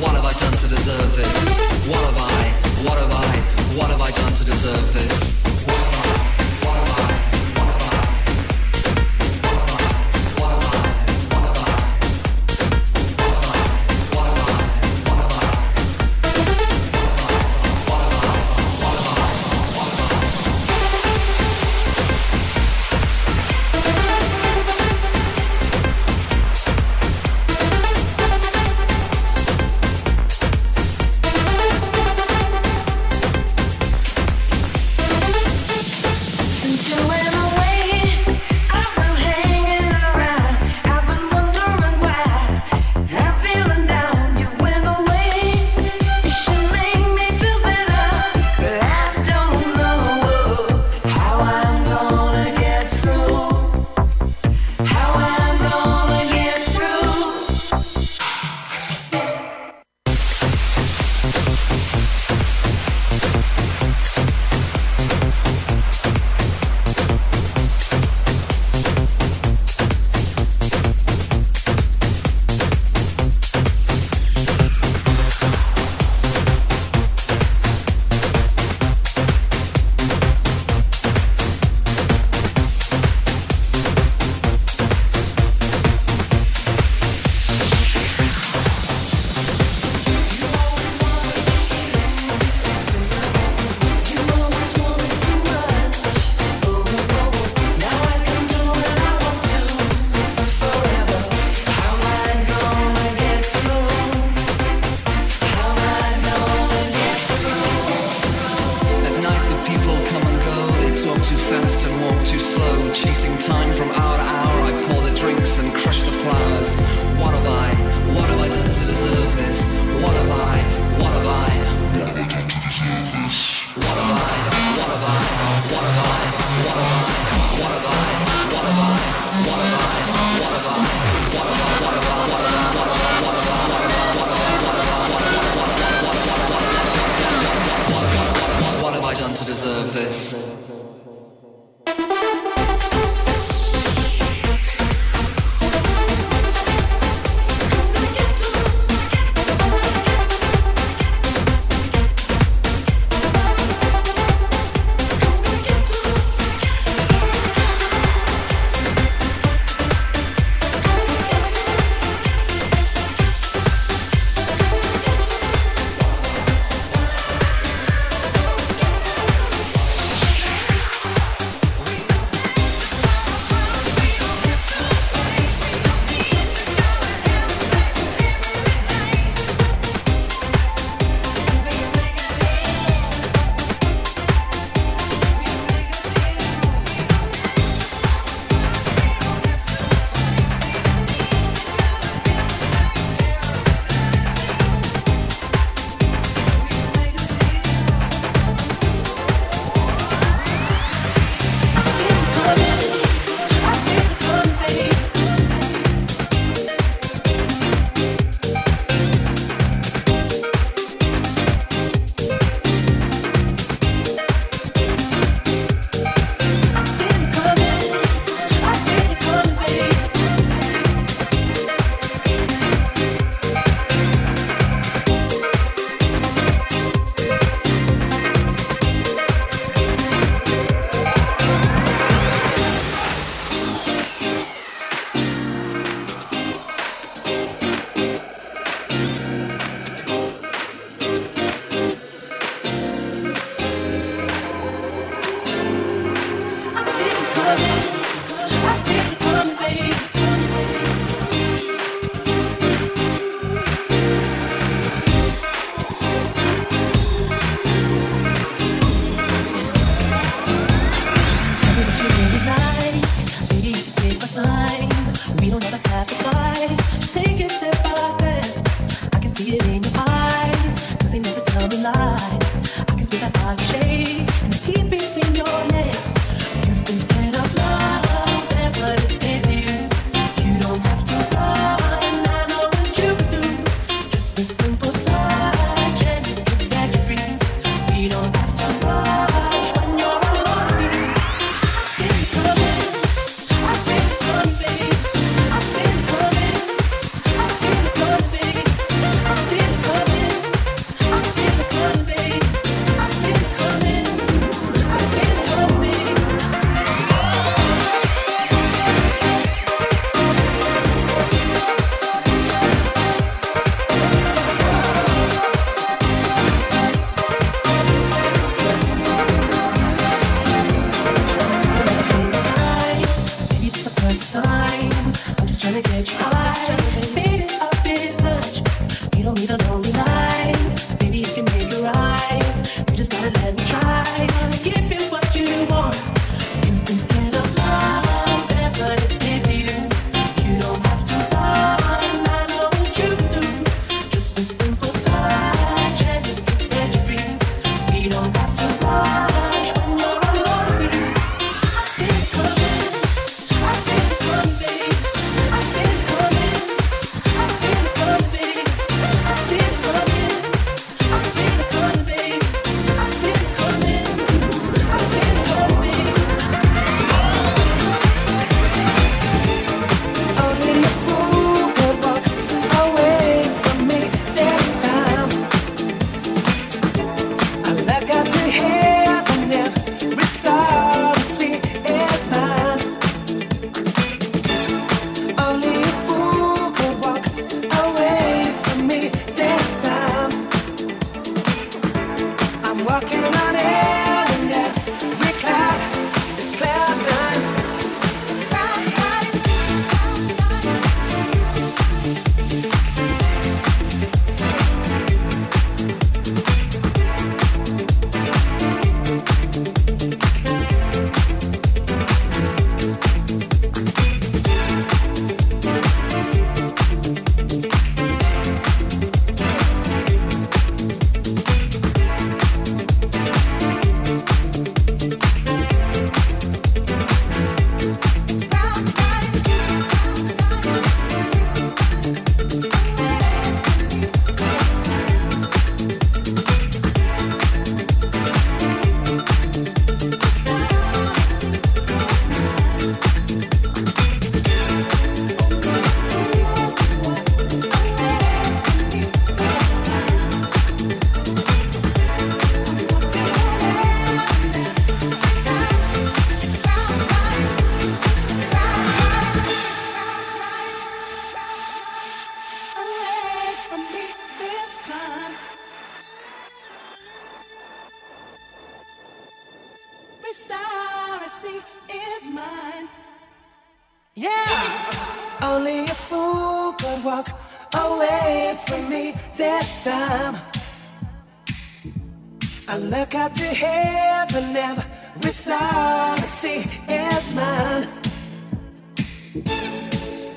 What have I done to deserve this? What have I, what have I, what have I done to deserve this?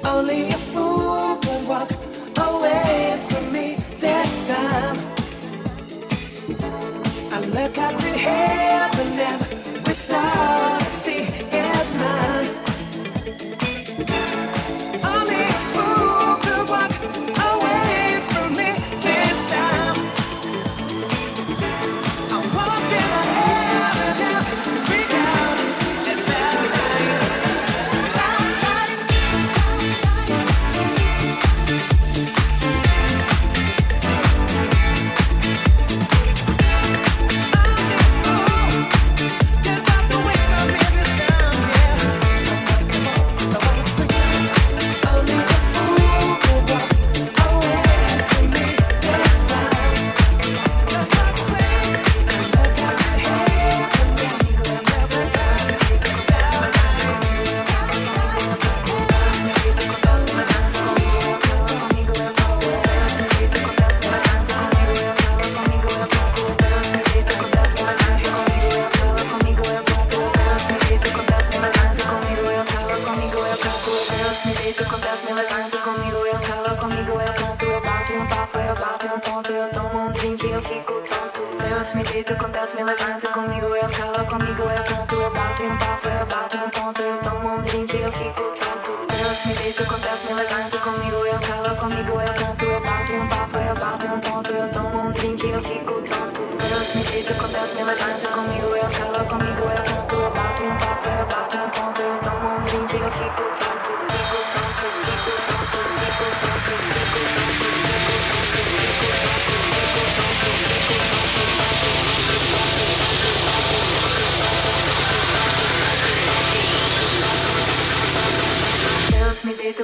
only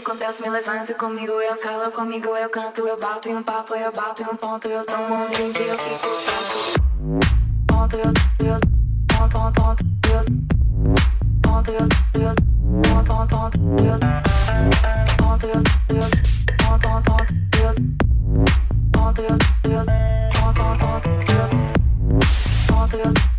com Deus me levanto comigo, eu calo comigo, eu canto, eu bato em um papo, eu bato em um ponto, eu tomo um drink, eu fico pronto. Ponto, eu, eu, ponto, ponto, ponto, eu, ponto, eu, eu, ponto, ponto, ponto, eu, ponto, eu, eu, ponto, ponto, ponto, eu, ponto, eu, eu, ponto, ponto, ponto, eu, ponto, eu,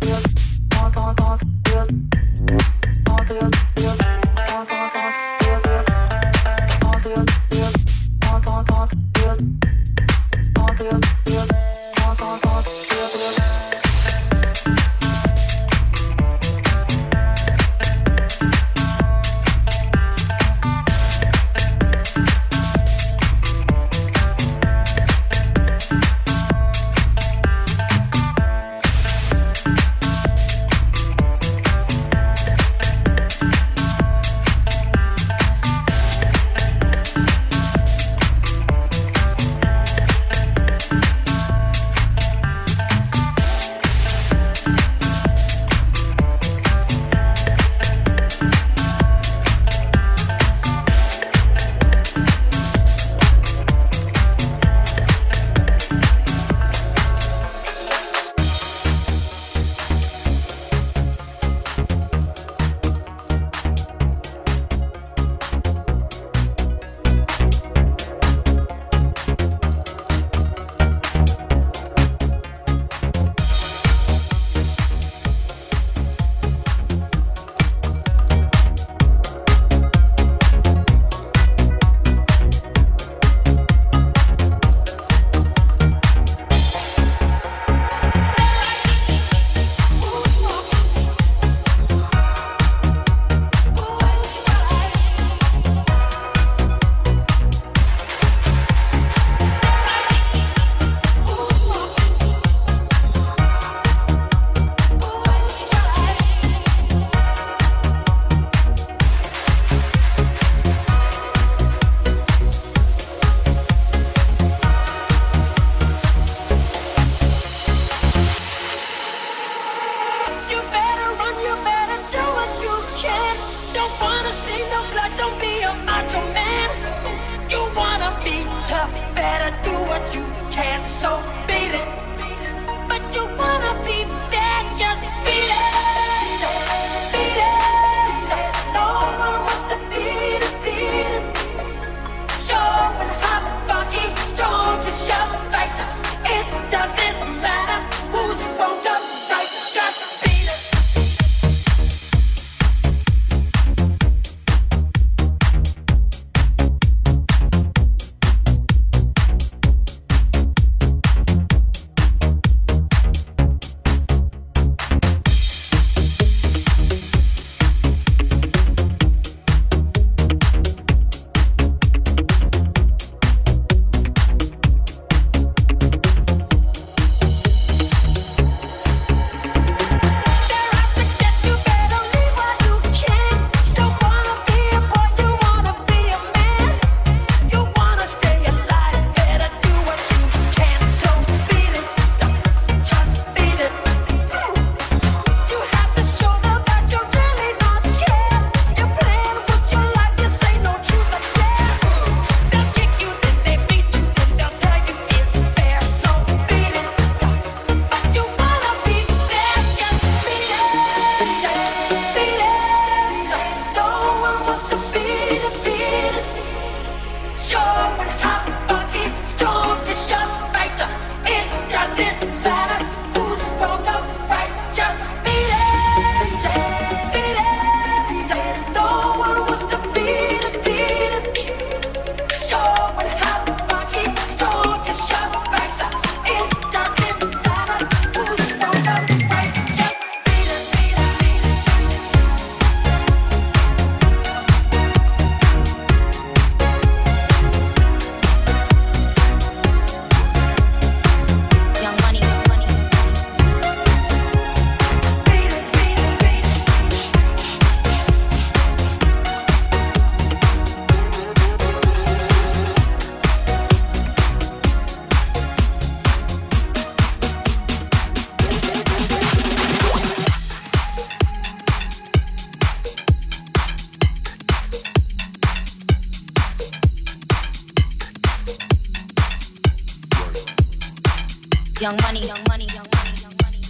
money, young money, young money, young money.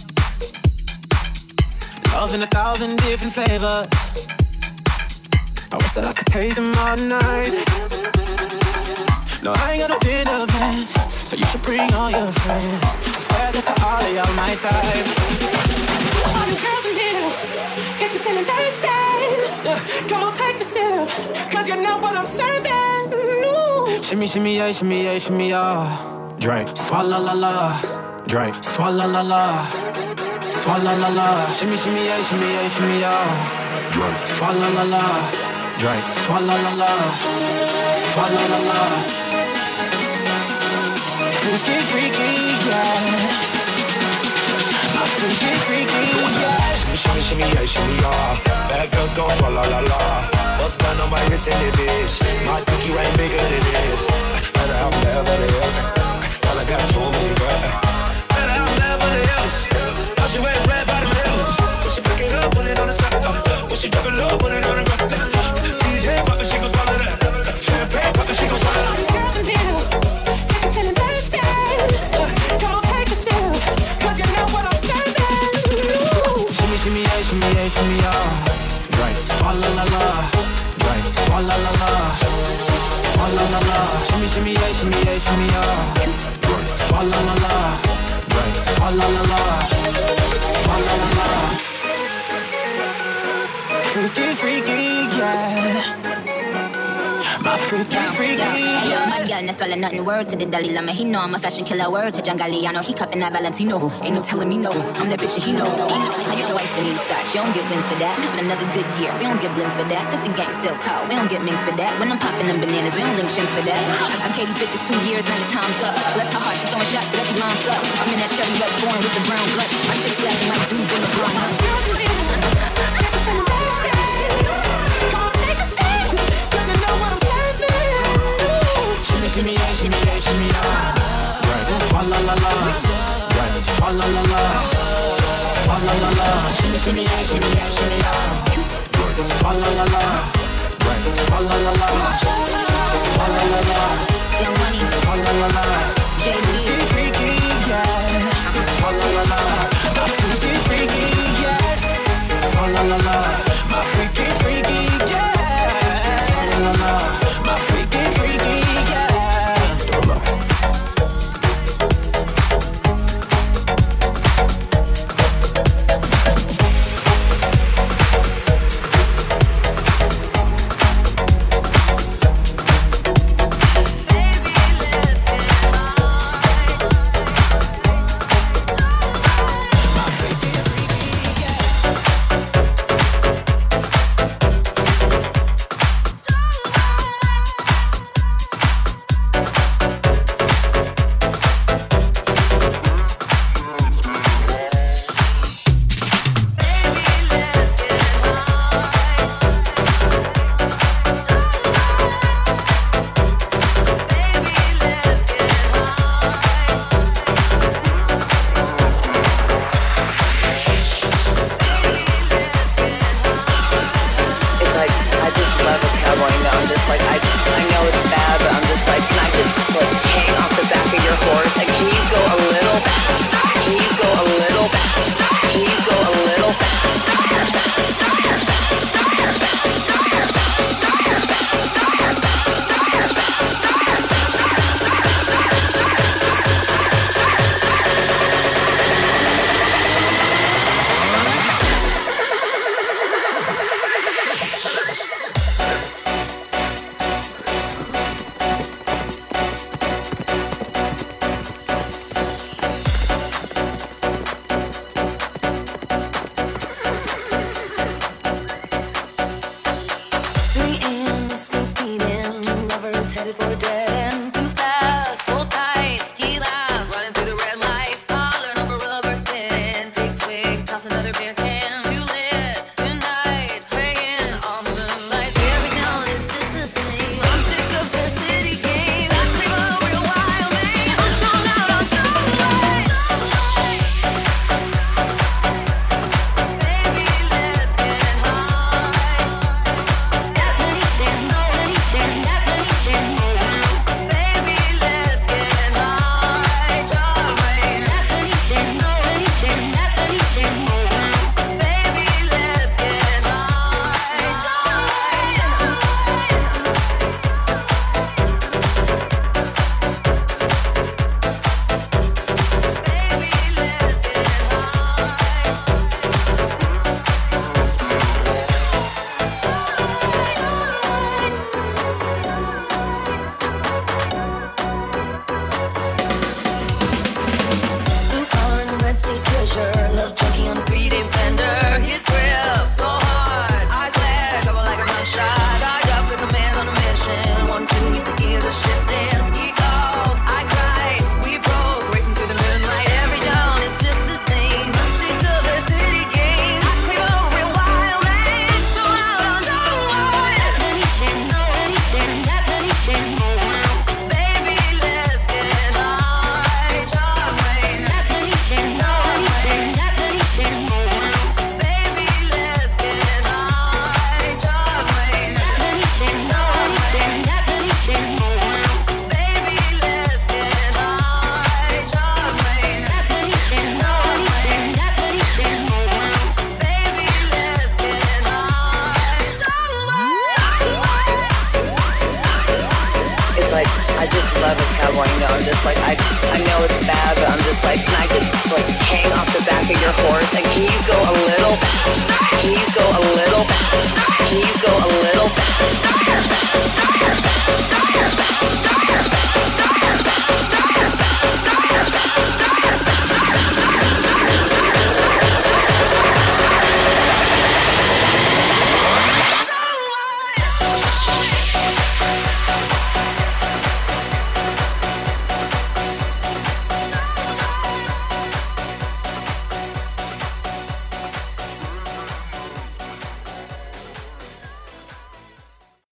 Love in a thousand different flavors. I wish that I could taste them all night. No, I ain't got no dinner plans, so you should bring all your friends. I swear that to all of y'all my type. All you girls in here, get you feeling thirsty. Yeah, come on, take a sip, cause you know what I'm serving. Ooh. Shimmy, shimmy, yeah, shimmy, yeah, shimmy, yeah. Drink, swalla la la. Drink, swalla la la. Swalla la la. Shimmy, shimmy, yeah, shimmy, yeah, shimmy, yeah. Drink, swalla la la. Drink, swalla la la. Swalla la la. Freaky, freaky, yeah. My freaky, freaky, yeah. Shimmy, shimmy, yeah, shimmy, yeah. Bad girls gon' swallow la la. What's done on my wrist in it, bitch? My pinky ring bigger than this. Better have Beverly Hills. Girl, I got too many girls. Word to the Dalai Lama, he know I'm a fashion killer. Word to Jangali, he cupping that Valentino. Ain't no telling me no, I'm that bitch and he know. I got wife in these thoughts, you don't get wins for that. But another good year, we don't get blimps for that. Pussy gang still caught, we don't get minks for that. When I'm popping them bananas, we don't link shins for that. I gave these bitches two years, now your time's up. Bless her heart, she throwing shots, every line's up. I'm in that cherry red foreign with the brown blood. My shit slapping like Shimmy, yeah, shimmy, yeah, shimmy, yeah. Swalla la la. Swalla la la. Swalla la la. Young money, Swalla la la. Jay-Z. Freaky, freaky, yeah.